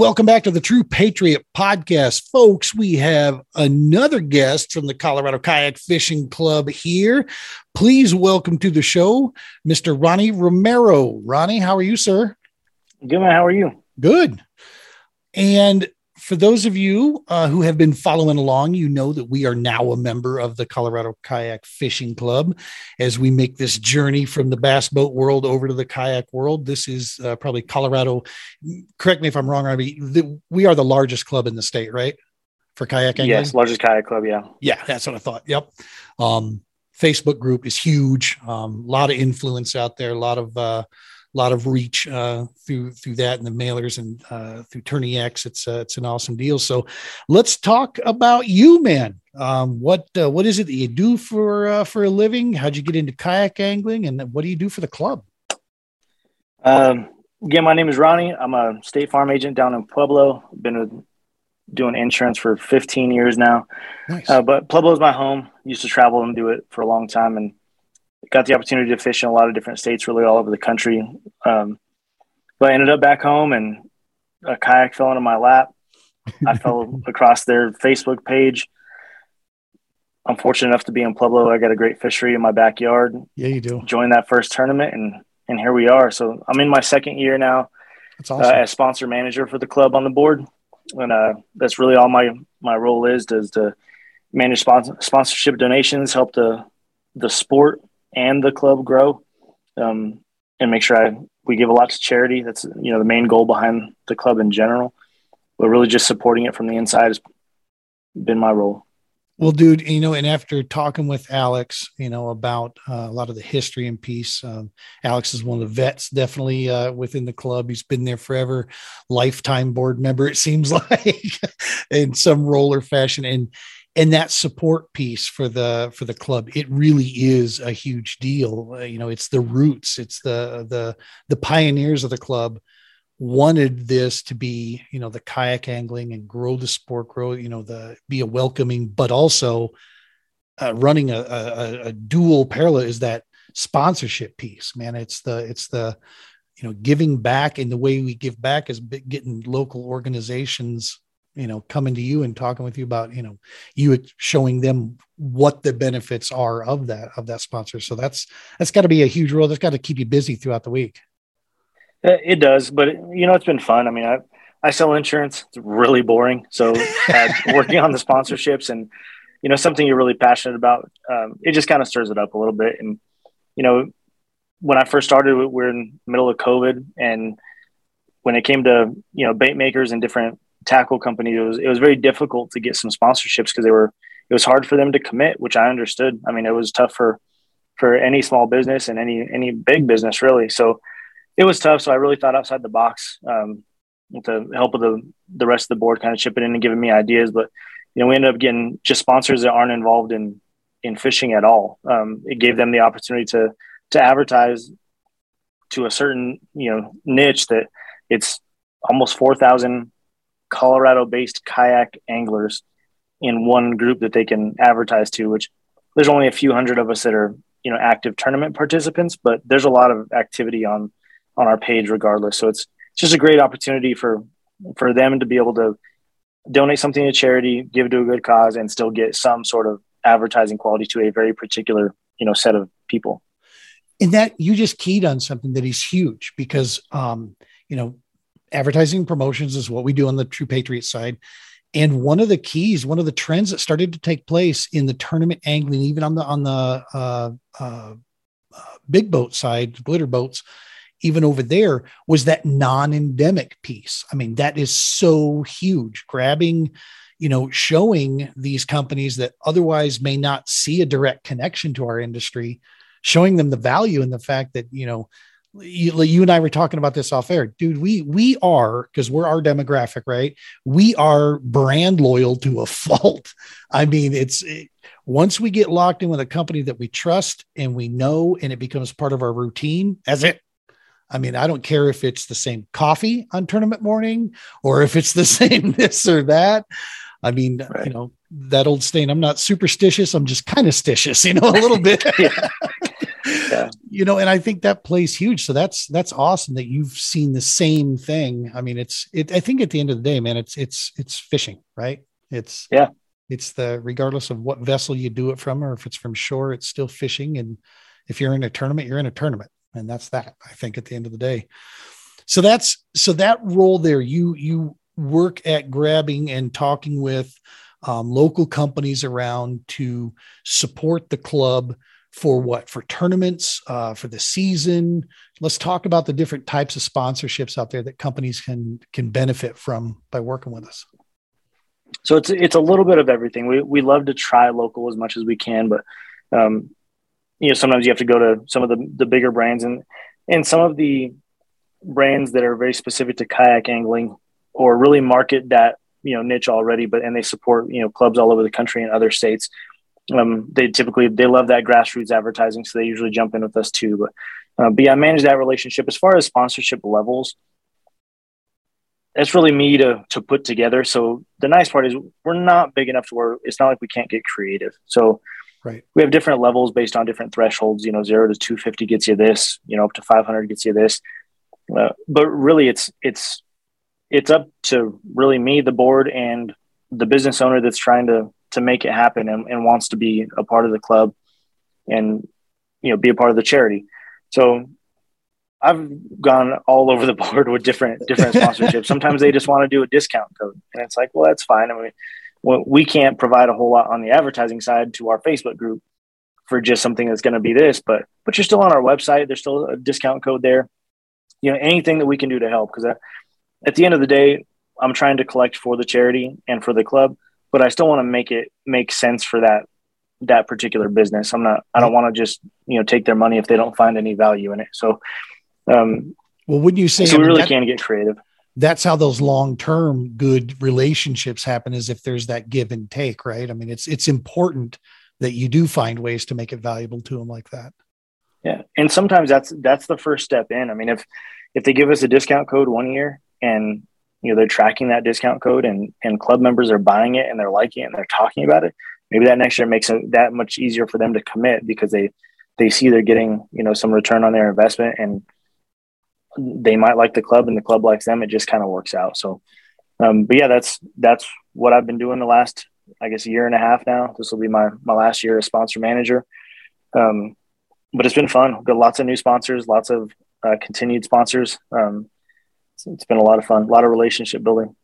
Welcome back to the True Patriot podcast. Folks, we have another guest from the Colorado Kayak Fishing Club here. Please welcome to the show, Mr. Ronnie Romero. Ronnie, how are you, sir? Good, man. How are you? Good. And for those of you uh, who have been following along, you know that we are now a member of the Colorado Kayak Fishing Club as we make this journey from the bass boat world over to the kayak world. This is uh, probably Colorado. Correct me if I'm wrong, Ronnie. The, we are the largest club in the state, right? For kayak angling? Yes, largest kayak club. Yeah. Yeah, that's what I thought. Yep. Um, Facebook group is huge. A um, lot of influence out there. A lot of uh, lot of reach uh, through through that and the mailers and uh, through Tourney X. It's uh, it's an awesome deal. So let's talk about you, man. Um, what uh, what is it that you do for uh, for a living? How'd you get into kayak angling, and what do you do for the club? Um, again, my name is Ronnie. I'm a State Farm agent down in Pueblo. Been doing insurance for 15 years now. Nice. Uh, but Pueblo is my home. Used to travel and do it for a long time, and got the opportunity to fish in a lot of different states, really all over the country. Um, but I ended up back home and a kayak fell into my lap. I fell across their Facebook page. I'm fortunate enough to be in Pueblo. I got a great fishery in my backyard. Yeah, you do. Joined that first tournament, and and here we are. So I'm in my second year now. Awesome. Uh, as sponsor manager for the club on the board, and uh, that's really all my my role is is to manage sponsor, sponsorship donations, help the the sport and the club grow, um, and make sure I we give a lot to charity. That's you know the main goal behind the club in general. But really, just supporting it from the inside has been my role. Well, dude, you know, and after talking with Alex, you know, about uh, a lot of the history and piece, um, Alex is one of the vets definitely uh, within the club. He's been there forever, lifetime board member, it seems like, in some role or fashion. And and that support piece for the for the club it really is a huge deal. Uh, you know it's the roots it's the the the pioneers of the club wanted this to be you know the kayak angling and grow the sport grow you know the be a welcoming but also uh, running a, a, a dual parallel is that sponsorship piece man. It's the it's the you know giving back and the way we give back is getting local organizations you know coming to you and talking with you about you know you showing them what the benefits are of that of that sponsor. So that's that's got to be a huge role. That's got to keep you busy throughout the week. It does but you know it's been fun. I mean i i sell insurance. It's really boring. So uh, working on the sponsorships and you know something you're really passionate about um, it just kind of stirs it up a little bit. And you know when i first started we we're in the middle of covid and when it came to you know bait makers and different tackle companies, it was it was very difficult to get some sponsorships because they were it was hard for them to commit, which I understood. I mean, it was tough for for any small business and any any big business really. So it was tough. So I really thought outside the box um, with the help of the the rest of the board, kind of chipping in and giving me ideas. But you know, we ended up getting just sponsors that aren't involved in in fishing at all. Um, it gave them the opportunity to to advertise to a certain you know niche that it's almost four thousand Colorado based kayak anglers in one group that they can advertise to, which there's only a few hundred of us that are, you know, active tournament participants, but there's a lot of activity on, on our page regardless. So it's, it's just a great opportunity for, for them to be able to donate something to charity, give to a good cause and still get some sort of advertising quality to a very particular, you know, set of people. And that you just keyed on something that is huge because, um, you know, advertising promotions is what we do on the True Patriot side. And one of the keys, one of the trends that started to take place in the tournament angling, even on the on the uh, uh, uh, big boat side, glitter boats, even over there, was that non-endemic piece. I mean, that is so huge. Grabbing, you know, showing these companies that otherwise may not see a direct connection to our industry, showing them the value and the fact that you know you, you and I were talking about this off air, dude. We we are because we're our demographic, right? We are brand loyal to a fault. I mean, it's it, once we get locked in with a company that we trust and we know, and it becomes part of our routine. As it, I mean, I don't care if it's the same coffee on tournament morning or if it's the same this or that. I mean, right. you know, that old saying, I'm not superstitious, I'm just kind of stitious, you know, a little bit. You know, and I think that plays huge. So that's that's awesome that you've seen the same thing. I mean, it's it. I think at the end of the day, man, it's it's it's fishing, right? It's yeah. It's the regardless of what vessel you do it from, or if it's from shore, it's still fishing. And if you're in a tournament, you're in a tournament, and that's that. I think at the end of the day. So that's so that role there. You you work at grabbing and talking with um, local companies around to support the club for what? For tournaments uh, for the season? Let's talk about the different types of sponsorships out there that companies can can benefit from by working with us. So it's it's a little bit of everything. We, we love to try local as much as we can but um, you know sometimes you have to go to some of the, the bigger brands and and some of the brands that are very specific to kayak angling or really market that you know niche already but and they support you know clubs all over the country and other states um, they typically they love that grassroots advertising, so they usually jump in with us too. But uh, but yeah, I manage that relationship as far as sponsorship levels. That's really me to to put together. So the nice part is we're not big enough to where it's not like we can't get creative. So right, we have different levels based on different thresholds. You know, zero to two fifty gets you this. You know, up to five hundred gets you this. Uh, but really, it's it's it's up to really me, the board, and the business owner that's trying to to make it happen and, and wants to be a part of the club and you know be a part of the charity. So I've gone all over the board with different different sponsorships. Sometimes they just want to do a discount code, and it's like, well, that's fine. I mean, we can't provide a whole lot on the advertising side to our Facebook group for just something that's going to be this, but but you're still on our website. There's still a discount code there. You know, anything that we can do to help because at the end of the day, I'm trying to collect for the charity and for the club but I still want to make it make sense for that that particular business. I'm not. I don't want to just you know take their money if they don't find any value in it. So, um, well, wouldn't you say? So we really that, can get creative. That's how those long term good relationships happen. Is if there's that give and take, right? I mean, it's it's important that you do find ways to make it valuable to them like that. Yeah, and sometimes that's that's the first step in. I mean, if if they give us a discount code one year and you know they're tracking that discount code and and club members are buying it and they're liking it and they're talking about it maybe that next year makes it that much easier for them to commit because they they see they're getting you know some return on their investment and they might like the club and the club likes them. It just kind of works out. So um, but yeah that's that's what i've been doing the last i guess year and a half now. This will be my my last year as sponsor manager. Um, but it's been fun. We've got lots of new sponsors lots of uh, continued sponsors. Um, it's been a lot of fun, a lot of relationship building.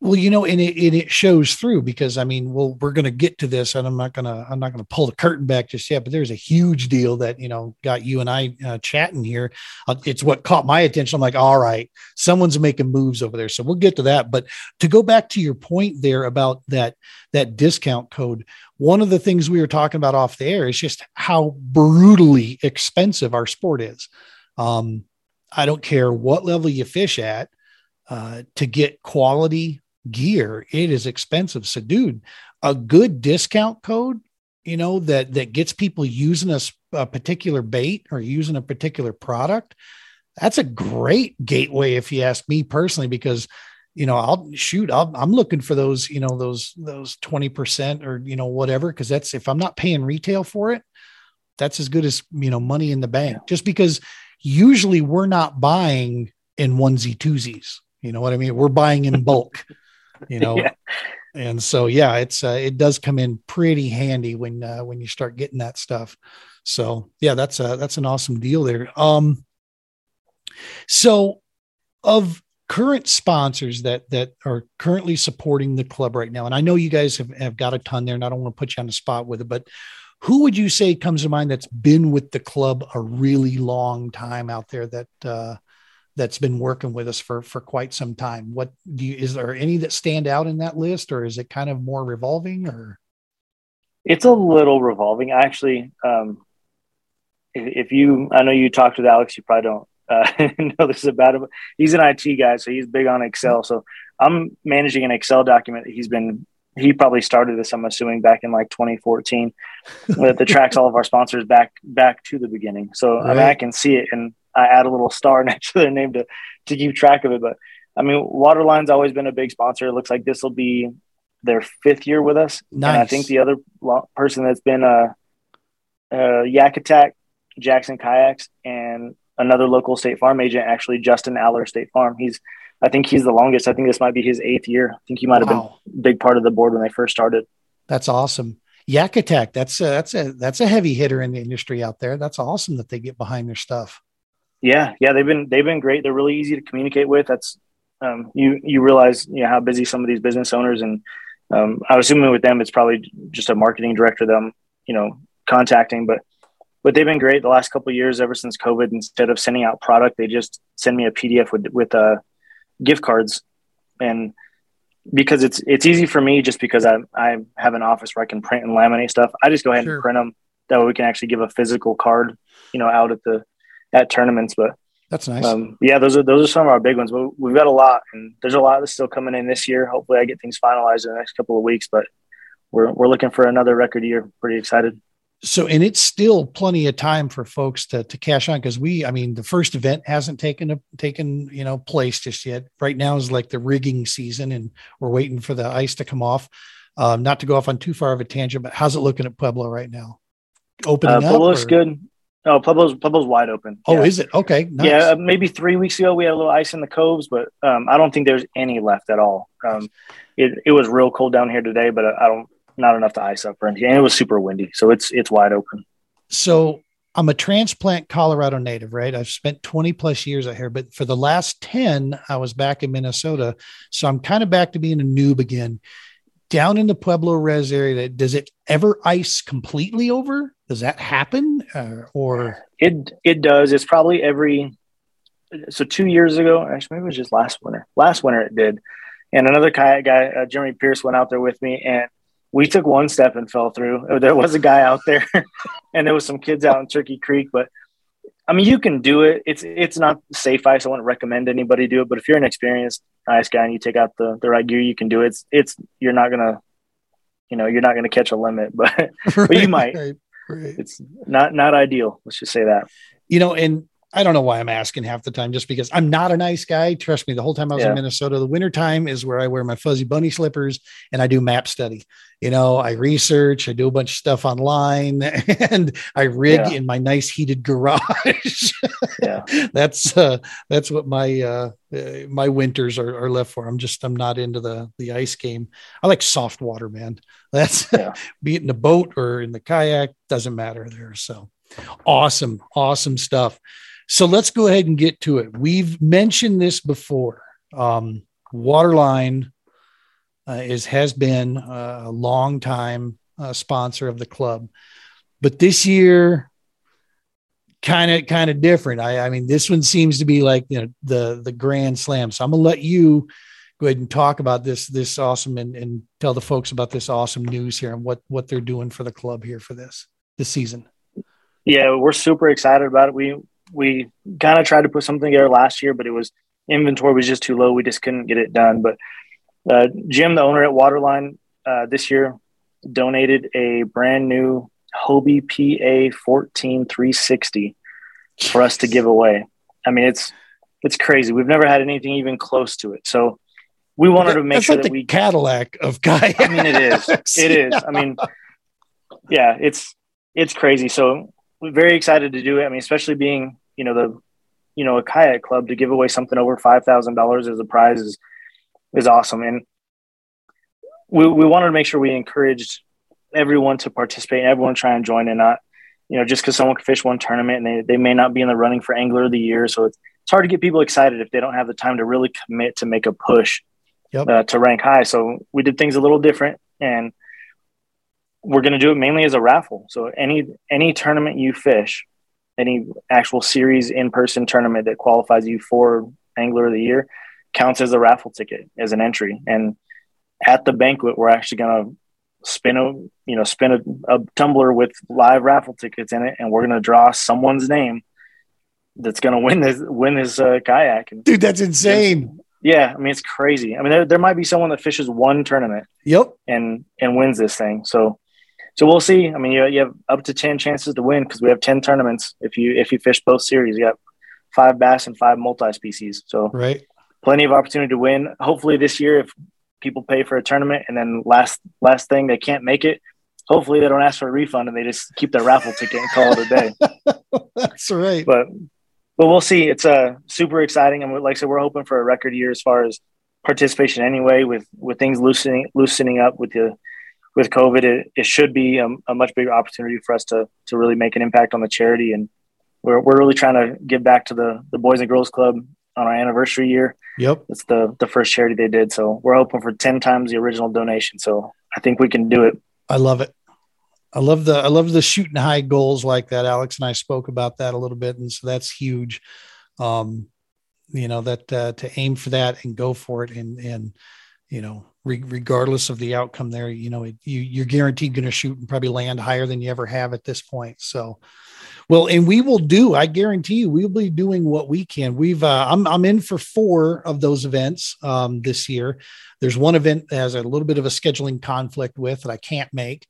Well, you know, and it, and it shows through because I mean, well, we're going to get to this, and I'm not going to I'm not going to pull the curtain back just yet. But there's a huge deal that you know got you and I uh, chatting here. Uh, it's what caught my attention. I'm like, all right, someone's making moves over there, so we'll get to that. But to go back to your point there about that that discount code, one of the things we were talking about off the air is just how brutally expensive our sport is. Um, I don't care what level you fish at, uh, to get quality gear, it is expensive. So, dude, a good discount code, you know, that that gets people using a, a particular bait or using a particular product, that's a great gateway, if you ask me personally, because you know, I'll shoot, i am looking for those, you know, those, those 20% or, you know, whatever. Cause that's, if I'm not paying retail for it, that's as good as, you know, money in the bank just because usually we're not buying in onesie twosies. You know what I mean? We're buying in bulk, you know? yeah. And so, yeah, it's, uh, it does come in pretty handy when, uh, when you start getting that stuff. So yeah, that's a, that's an awesome deal there. Um, so of current sponsors that, that are currently supporting the club right now, and I know you guys have, have got a ton there and I don't want to put you on the spot with it, but who would you say comes to mind that's been with the club a really long time out there that uh, that's been working with us for for quite some time? What do you is there any that stand out in that list, or is it kind of more revolving? Or it's a little revolving, actually. Um, if, if you, I know you talked with Alex, you probably don't uh, know this about him. He's an IT guy, so he's big on Excel. So I'm managing an Excel document that he's been he probably started this, I'm assuming, back in like 2014, that tracks all of our sponsors back back to the beginning. So right. I mean, I can see it, and I add a little star next to their name to to keep track of it. But I mean, Waterline's always been a big sponsor. It looks like this will be their fifth year with us. Nice. And I think the other person that's been a uh, uh, Yak Attack Jackson Kayaks, and another local State Farm agent, actually Justin Aller State Farm. He's, I think he's the longest. I think this might be his eighth year. I think he might have wow. been a big part of the board when they first started. That's awesome. Yak Attack. That's a, that's a that's a heavy hitter in the industry out there. That's awesome that they get behind their stuff. Yeah, yeah, they've been they've been great. They're really easy to communicate with. That's um, you you realize you know how busy some of these business owners and um, I'm assuming with them it's probably just a marketing director them you know contacting, but but they've been great the last couple years ever since COVID. Instead of sending out product, they just send me a PDF with with uh, gift cards, and because it's it's easy for me just because I I have an office where I can print and laminate stuff. I just go ahead sure. and print them. That way we can actually give a physical card, you know, out at the at tournaments. But that's nice. Um, yeah, those are those are some of our big ones. But we've got a lot, and there's a lot that's still coming in this year. Hopefully, I get things finalized in the next couple of weeks. But we're we're looking for another record year. Pretty excited so and it's still plenty of time for folks to to cash on because we i mean the first event hasn't taken a taken you know place just yet. Right now is like the rigging season and we're waiting for the ice to come off. Um, not to go off on too far of a tangent but how's it looking at pueblo right now? Opening uh, pueblo's up, good. No pueblo's pueblo's wide open. Oh yeah. is it? Okay nice. yeah uh, maybe three weeks ago we had a little ice in the coves but um, i don't think there's any left at all. Um, it, it was real cold down here today but i don't not enough to ice up or anything. And it was super windy, so it's it's wide open. So I'm a transplant Colorado native, right? I've spent 20 plus years out here, but for the last 10, I was back in Minnesota. So I'm kind of back to being a noob again. Down in the Pueblo Res area, does it ever ice completely over? Does that happen? Uh, or it it does. It's probably every so two years ago, actually maybe it was just last winter. Last winter it did. And another kayak guy, uh, Jeremy Pierce, went out there with me, and we took one step and fell through. There was a guy out there, and there was some kids out in Turkey Creek. But I mean, you can do it. It's it's not safe ice. I wouldn't recommend anybody do it. But if you're an experienced ice guy and you take out the the right gear, you can do it. It's it's you're not gonna, you know, you're not gonna catch a limit, but right, but you might. Right, right. It's not not ideal. Let's just say that. You know, and I don't know why I'm asking half the time, just because I'm not a nice guy. Trust me, the whole time I was yeah. in Minnesota, the wintertime is where I wear my fuzzy bunny slippers and I do map study. You know, I research, I do a bunch of stuff online, and I rig yeah. in my nice heated garage. yeah, that's uh, that's what my uh, uh, my winters are, are, left for. I'm just I'm not into the the ice game. I like soft water, man. That's yeah. be it in the boat or in the kayak, doesn't matter there. So awesome, awesome stuff. So let's go ahead and get to it. We've mentioned this before. Um, Waterline uh, is has been a long time uh, sponsor of the club, but this year kind of kind of different. I, I mean, this one seems to be like you know the the grand slam. So I'm gonna let you go ahead and talk about this this awesome and, and tell the folks about this awesome news here and what what they're doing for the club here for this this season. Yeah, we're super excited about it. We we kind of tried to put something together last year, but it was inventory was just too low. We just couldn't get it done. But uh, Jim, the owner at Waterline, uh, this year donated a brand new Hobie PA 14360 for us to give away. I mean, it's it's crazy. We've never had anything even close to it. So we wanted to make That's sure like that we Cadillac of guy. I mean, it is. It is. I mean, yeah, it's it's crazy. So we're very excited to do it. I mean, especially being you know the you know a kayak club to give away something over five thousand dollars as a prize is is awesome, and we we wanted to make sure we encouraged everyone to participate and everyone try and join and not you know just because someone can fish one tournament and they, they may not be in the running for angler of the year so it's, it's hard to get people excited if they don't have the time to really commit to make a push yep. uh, to rank high so we did things a little different and we're going to do it mainly as a raffle. So any any tournament you fish, any actual series in person tournament that qualifies you for Angler of the Year, counts as a raffle ticket as an entry. And at the banquet, we're actually going to spin a you know spin a, a tumbler with live raffle tickets in it, and we're going to draw someone's name that's going to win this win this uh, kayak. And, Dude, that's insane. Yeah, I mean it's crazy. I mean there, there might be someone that fishes one tournament. Yep. And and wins this thing. So so we'll see. I mean, you, you have up to ten chances to win because we have ten tournaments. If you if you fish both series, you got five bass and five multi species. So right, plenty of opportunity to win. Hopefully this year, if people pay for a tournament and then last last thing they can't make it, hopefully they don't ask for a refund and they just keep their raffle ticket and call it a day. That's right. But but we'll see. It's uh, super exciting. Mean, like I said, we're hoping for a record year as far as participation anyway. With with things loosening loosening up with the with COVID, it, it should be a, a, much bigger opportunity for us to to really make an impact on the charity. And we're we're really trying to give back to the the Boys and Girls Club on our anniversary year. Yep, it's the the first charity they did. So we're hoping for ten times the original donation. So I think we can do it. I love it. I love the I love the shooting high goals like that. Alex and I spoke about that a little bit, and so that's huge. Um, you know that uh, to aim for that and go for it, and and you know re- regardless of the outcome there, you know it, you you're guaranteed going to shoot and probably land higher than you ever have at this point. So, well, and we will do. I guarantee you, we'll be doing what we can. We've uh, I'm I'm in for four of those events um, this year. There's one event that has a little bit of a scheduling conflict with that I can't make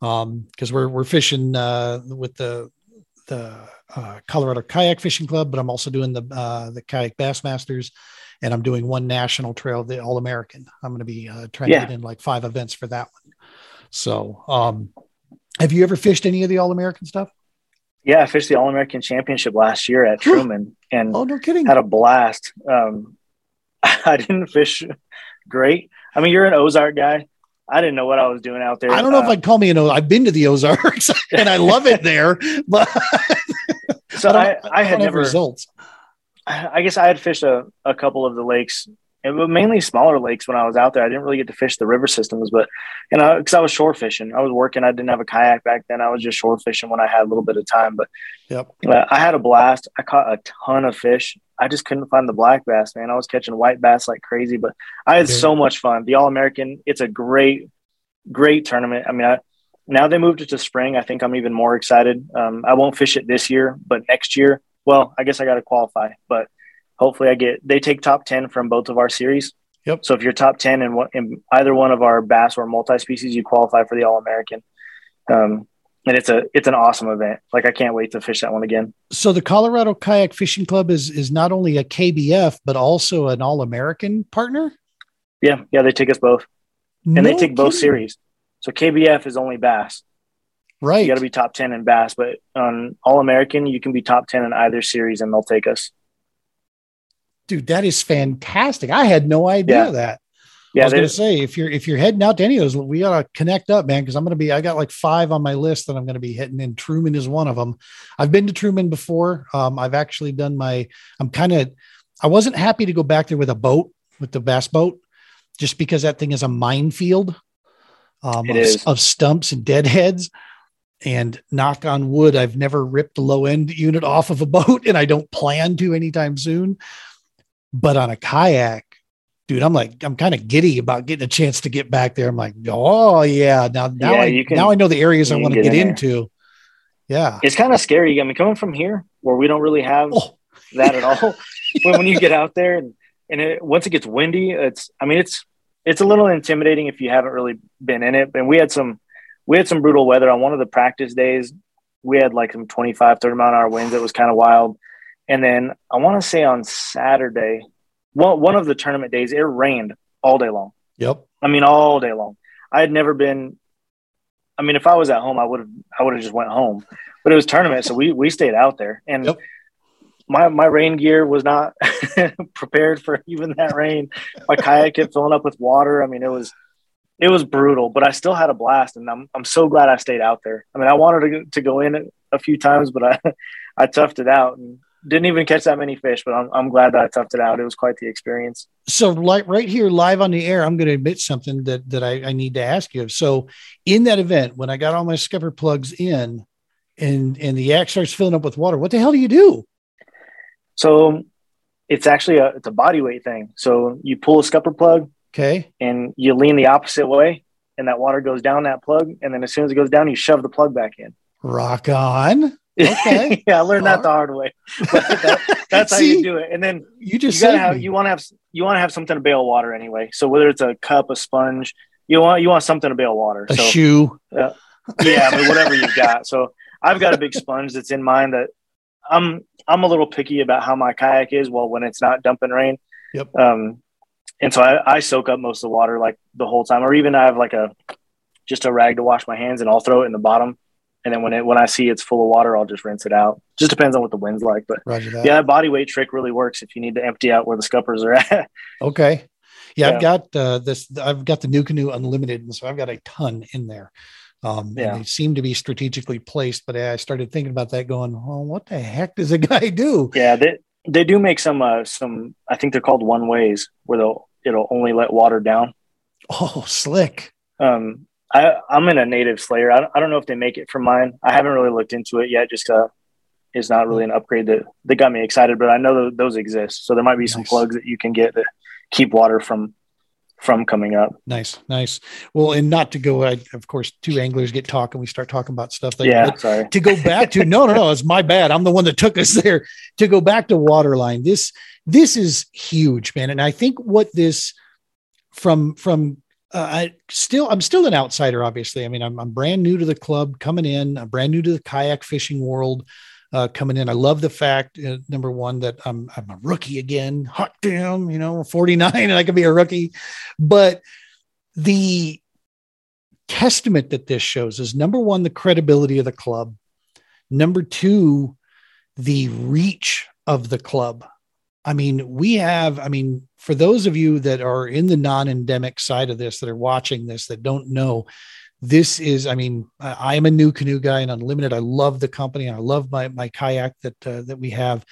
because um, we're we're fishing uh, with the the uh, Colorado Kayak Fishing Club, but I'm also doing the uh, the Kayak Bassmasters, and I'm doing one national trail, the All American. I'm going to be uh, trying yeah. to get in like five events for that one. So, um, have you ever fished any of the All American stuff? Yeah, I fished the All American Championship last year at Truman, and oh no kidding, had a blast. Um, I didn't fish great. I mean, you're an Ozark guy. I didn't know what I was doing out there. I don't know uh, if I'd call me an I've been to the Ozarks and I love it there, but so I, I, I had never results. I guess I had fished a, a couple of the lakes, and mainly smaller lakes when I was out there. I didn't really get to fish the river systems, but you know, because I was shore fishing, I was working. I didn't have a kayak back then. I was just shore fishing when I had a little bit of time. But yep, I had a blast. I caught a ton of fish. I just couldn't find the black bass, man. I was catching white bass like crazy, but I had so much fun. The All American, it's a great, great tournament. I mean, I, now they moved it to spring. I think I'm even more excited. Um, I won't fish it this year, but next year, well, I guess I got to qualify, but hopefully I get, they take top 10 from both of our series. Yep. So if you're top 10 in, in either one of our bass or multi species, you qualify for the All American. Um, and it's a it's an awesome event. Like I can't wait to fish that one again. So the Colorado Kayak Fishing Club is is not only a KBF but also an All American partner. Yeah, yeah, they take us both, and no they take kidding. both series. So KBF is only bass. Right. You got to be top ten in bass, but on All American you can be top ten in either series, and they'll take us. Dude, that is fantastic. I had no idea yeah. that. Yeah, I was going to say if you're if you're heading out to any of those, we gotta connect up, man. Because I'm going to be I got like five on my list that I'm going to be hitting, and Truman is one of them. I've been to Truman before. Um, I've actually done my. I'm kind of. I wasn't happy to go back there with a boat with the bass boat, just because that thing is a minefield um, of, of stumps and deadheads. And knock on wood, I've never ripped a low end unit off of a boat, and I don't plan to anytime soon. But on a kayak, dude, I'm like, I'm kind of giddy about getting a chance to get back there. I'm like, oh yeah, now now yeah, I can, now I know the areas I want to get, in into. Yeah, it's kind of scary. I mean, coming from here where we don't really have oh. that at all. when, when you get out there and and it, once it gets windy, it's I mean it's it's a little intimidating if you haven't really been in it. And we had some we had some brutal weather on one of the practice days. We had like some 25, 30 mile an hour winds. It was kind of wild. And then I want to say on Saturday, one, one of the tournament days, it rained all day long. Yep. I mean, all day long. I had never been. I mean, if I was at home, I would have. I would have just went home. But it was tournament, so we we stayed out there, and yep. my my rain gear was not prepared for even that rain. My kayak kept filling up with water. I mean, it was it was brutal, but I still had a blast, and I'm I'm so glad I stayed out there. I mean, I wanted to to go in a few times, but I I toughed it out, and didn't even catch that many fish, but I'm, I'm glad that I toughed it out. It was quite the experience. So, like right here, live on the air, I'm going to admit something that that I, I need to ask you. So, in that event, when I got all my scupper plugs in, and and the yak starts filling up with water, what the hell do you do? So, it's actually a it's a body weight thing. So you pull a scupper plug, okay, and you lean the opposite way, and that water goes down that plug, and then as soon as it goes down, you shove the plug back in. Rock on. Okay. yeah, I learned that the hard way. That, that's See, how you do it. And then you just you have you want to have you want to have something to bail water anyway. So whether it's a cup, a sponge, you want you want something to bail water. A so, shoe. Uh, yeah, I mean, whatever you've got. So I've got a big sponge that's in mine that I'm I'm a little picky about how my kayak is. Well, when it's not dumping rain. Yep. Um, and so I, I soak up most of the water like the whole time, or even I have like a just a rag to wash my hands, and I'll throw it in the bottom. And then when it when I see it's full of water, I'll just rinse it out. Just depends on what the wind's like. But Roger that. yeah, that body weight trick really works if you need to empty out where the scuppers are at. Okay. Yeah, Yeah. I've got uh, this. I've got the NuCanoe Unlimited, and so I've got a ton in there. Um, Yeah. and they seem to be strategically placed. But I started thinking about that, going, "Oh, what the heck does a guy do?" yeah, they they do make some uh, some. I think they're called one ways where they'll it'll only let water down. Oh, slick. Um, I I'm in a native Slayer. I don't, I don't know if they make it for mine. I haven't really looked into it yet. Just uh, it's not really an upgrade that that got me excited. But I know tho- those exist, so there might be some plugs that you can get that keep water from from coming up. Nice, nice. Well, and not to go. I, of course, two anglers get talking. We start talking about stuff. Like, yeah, sorry. to go back to no, no, no. It's my bad. I'm the one that took us there. To go back to Waterline. This this is huge, man. And I think what this from from uh, I still I'm still an outsider. Obviously, I mean I'm I'm brand new to the club, coming in. I'm brand new to the kayak fishing world. Uh, coming in, I love the fact uh, number one that I'm I'm a rookie again. Hot damn, you know, 49, and I could be a rookie. But the testament that this shows is number one, the credibility of the club. Number two, the reach of the club. I mean, we have, I mean, for those of you that are in the non endemic side of this, that are watching this, that don't know, this is, I mean, I am a NuCanoe guy and unlimited. I love the company. I love my, my kayak that, uh, that we have,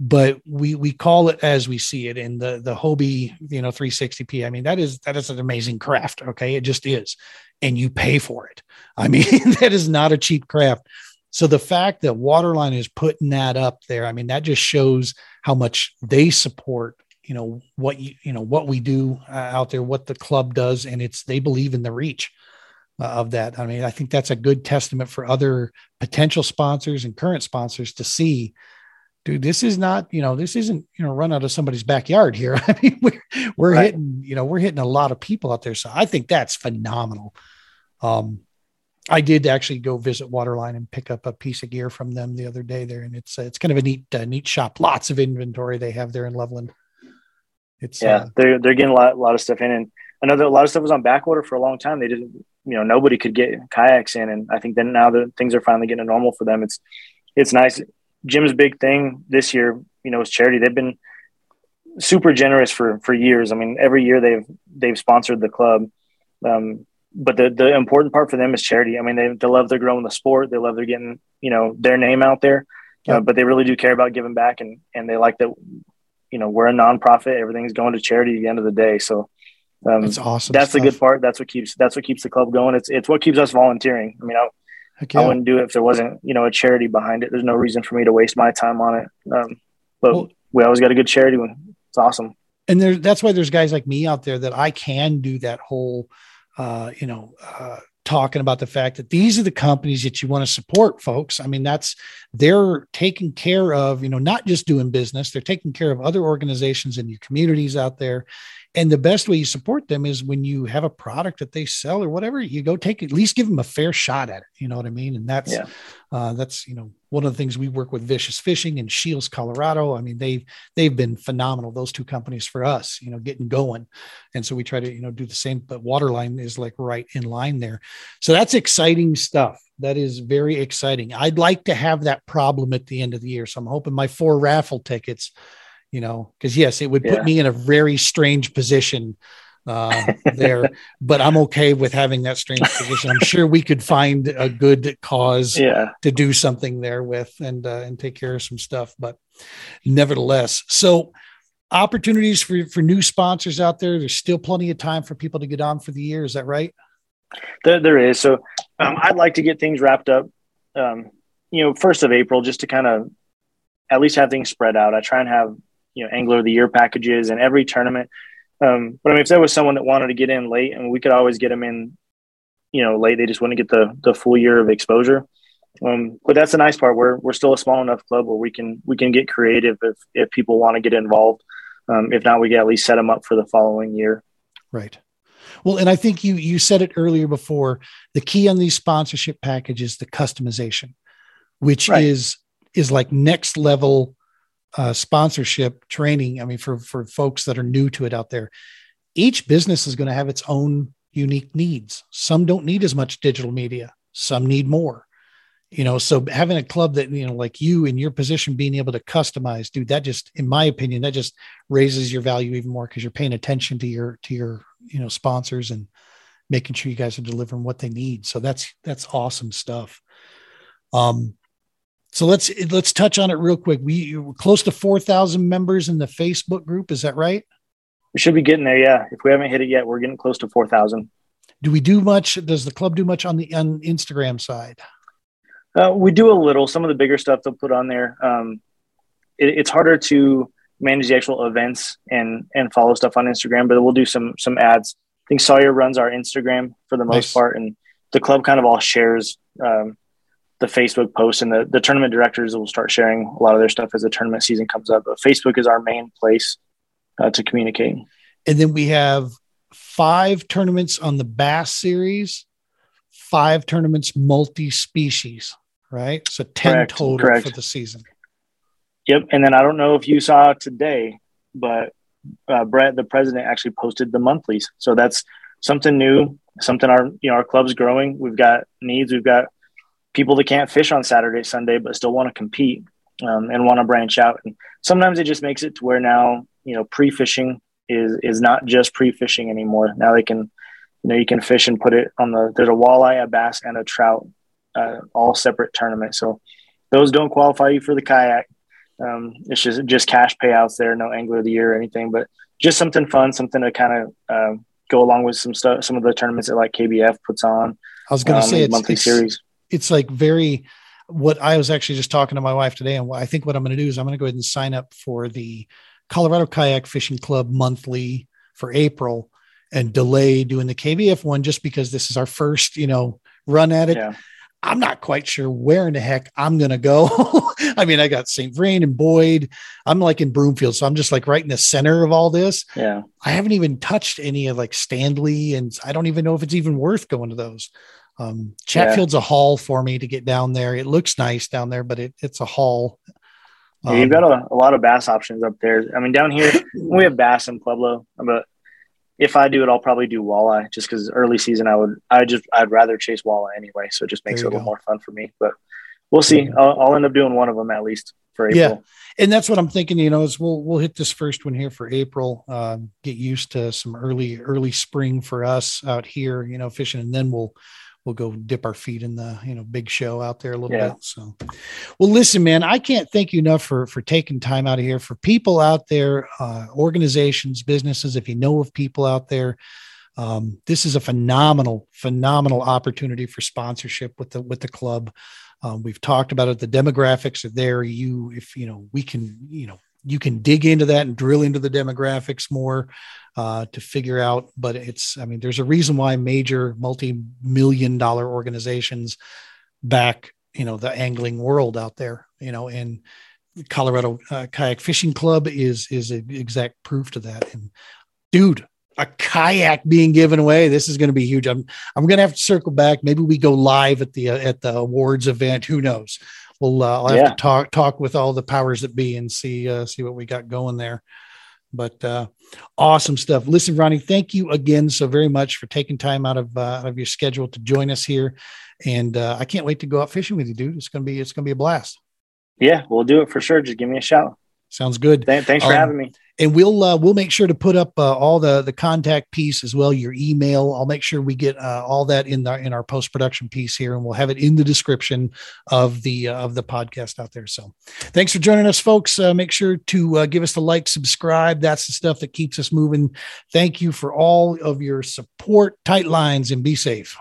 but we, we call it as we see it in the, the Hobie, you know, 360p. I mean, that is, that is an amazing craft. Okay. It just is. And you pay for it. I mean, that is not a cheap craft. So the fact that Waterline is putting that up there, I mean, that just shows how much they support, you know, what you, you know, what we do uh, out there, what the club does, and it's they believe in the reach uh, of that. I mean, I think that's a good testament for other potential sponsors and current sponsors to see. Dude, this is not, you know, this isn't, you know, run out of somebody's backyard here. I mean, we're we're Right. hitting, you know, we're hitting a lot of people out there. So I think that's phenomenal. Um, I did actually go visit Waterline and pick up a piece of gear from them the other day there, and it's uh, it's kind of a neat uh, neat shop. Lots of inventory they have there in Loveland. It's Yeah, uh, they're they're getting a lot, a lot of stuff in, and I know that a lot of stuff was on back order for a long time. They didn't, you know, nobody could get kayaks in, and I think then now that things are finally getting to normal for them, it's it's nice. Jim's big thing this year, you know, is charity. They've been super generous for for years. I mean, every year they've they've sponsored the club. Um, but the the important part for them is charity. I mean, they they love they're growing the sport. They love they're getting you know their name out there. Yeah. Uh, but they really do care about giving back, and and they like that. You know, we're a nonprofit. Everything's going to charity at the end of the day. So um, it's awesome. that's the good part. That's what keeps that's what keeps the club going. It's it's what keeps us volunteering. I mean, I, Heck I wouldn't do it if there wasn't you know a charity behind it. There's no reason for me to waste my time on it. Um, but Well- we always got a good charity one. It's awesome. and there that's why there's guys like me out there that I can do that whole uh you know uh talking about the fact that these are the companies that you want to support folks. I mean that's they're taking care of you know not just doing business they're taking care of other organizations in your communities out there and the best way you support them is when you have a product that they sell or whatever you go take at least give them a fair shot at it you know what i mean? And that's Yeah. uh, that's you know one of the things we work with vicious fishing and shields colorado. I mean they've they've been phenomenal those two companies for us you know getting going. And so we try to you know do the same but waterline is like right in line there. So that's exciting stuff. That is very exciting. I'd like to have that problem at the end of the year. So i'm hoping my four raffle tickets you know because yes it would put Yeah. me in a very strange position uh, there but i'm okay with having that strange position i'm sure we could find a good cause Yeah. to do something there with and uh, and take care of some stuff. But nevertheless, so opportunities for for new sponsors out there. There's still plenty of time for people to get on for the year. Is that right? There, there is. So um, I'd like to get things wrapped up, um, you know, first of April, just to kind of at least have things spread out. I try and have, you know, Angler of the Year packages and every tournament. Um, but I mean, if there was someone that wanted to get in late, and we could always get them in, you know, late. They just want to get the the full year of exposure. Um, but that's the nice part. We're we're still a small enough club where we can we can get creative if if people want to get involved. Um, if not, we can at least set them up for the following year. Right. Well, and I think you you said it earlier before. The key on these sponsorship packages, the customization, which Right. is is like next level uh, sponsorship training. I mean, for for folks that are new to it out there, each business is going to have its own unique needs. Some don't need as much digital media, some need more. You know, so having a club that, you know, like you in your position being able to customize, dude, that just, in my opinion, that just raises your value even more because you're paying attention to your, to your, you know, sponsors and making sure you guys are delivering what they need. So that's, that's awesome stuff. Um, so let's let's touch on it real quick. We we're close to four thousand members in the Facebook group. Is that right? We should be getting there. Yeah, if we haven't hit it yet, we're getting close to four thousand. Do we do much? Does the club do much on the on Instagram side? Uh, we do a little. Some of the bigger stuff they'll put on there. Um, it, it's harder to manage the actual events and and follow stuff on Instagram, but we'll do some some ads. I think Sawyer runs our Instagram for the most nice. part, and the club kind of all shares um, the Facebook posts, and the the tournament directors will start sharing a lot of their stuff as the tournament season comes up. But Facebook is our main place uh, to communicate. And then we have five tournaments on the Bass Series, five tournaments multi species, right? So 10 correct, total correct. for the season. Yep. And then I don't know if you saw today, but uh, Brett, the president, actually posted the monthlies. So that's something new, something our you know our club's growing. We've got needs. We've got people that can't fish on Saturday, Sunday, but still want to compete um, and want to branch out. And sometimes it just makes it to where now you know pre-fishing is is not just pre-fishing anymore. Now they can, you know, you can fish and put it on the. There's a walleye, a bass, and a trout, uh, all separate tournaments. So those don't qualify you for the kayak. Um, it's just just cash payouts there, no angler of the year or anything, but just something fun, something to kind of uh, go along with some stuff, some of the tournaments that like KBF puts on. I was going to um, say it's, monthly it's, series. It's like very what I was actually just talking to my wife today, and I think what I'm going to do is I'm going to go ahead and sign up for the Colorado Kayak Fishing Club monthly for April and delay doing the KBF one just because this is our first, you know, run at it. Yeah. I'm not quite sure where in the heck I'm going to go. I mean, I got St. Vrain and Boyd. I'm like in Broomfield. So I'm just like right in the center of all this. Yeah. I haven't even touched any of like Standley and I don't even know if it's even worth going to those. Um, Chatfield's yeah. a haul for me to get down there. It looks nice down there, but it, it's a haul. Yeah, you've got a, a, lot of bass options up there. I mean, down here we have bass in Pueblo, but if I do it, I'll probably do walleye just because early season I would I just I'd rather chase walleye anyway, so it just makes it a little go. more fun for me. But we'll see. I'll, I'll, end up doing one of them at least for April. Yeah, and that's what I'm thinking. You know, is we'll we'll hit this first one here for April. Um, get used to some early early spring for us out here. You know, fishing, and then we'll we'll go dip our feet in the you know big show out there a little yeah. bit so. Well listen man i can't thank you enough for for taking time out of here. For people out there uh, organizations businesses if you know of people out there um, this is a phenomenal phenomenal opportunity for sponsorship with the with the club. Um, we've talked about it. The demographics are there. You if you know we can you know you can dig into that and drill into the demographics more uh, to figure out. But it's, I mean, there's a reason why major multi-million dollar organizations back, you know, the angling world out there, you know, and Colorado uh, Kayak Fishing Club is is exact proof to that. And dude, a kayak being given away. This is going to be huge. I'm I'm going to have to circle back. Maybe we go live at the uh, at the awards event. Who knows? We'll uh, I'll have yeah. to talk talk with all the powers that be and see uh, see what we got going there. But uh, awesome stuff. Listen, Ronnie, thank you again so very much for taking time out of uh, out of your schedule to join us here, and uh, I can't wait to go out fishing with you, dude. It's gonna be it's gonna be a blast. Yeah, we'll do it for sure. Just give me a shout. Sounds good. Th- thanks for um, having me and we'll uh, we'll make sure to put up uh, all the the contact piece as well your email. I'll make sure we get uh, all that in the in our post production piece here and we'll have it in the description of the uh, of the podcast out there. So thanks for joining us folks. Uh, make sure to uh, give us the like subscribe. That's the stuff that keeps us moving. Thank you for all of your support. Tight lines and be safe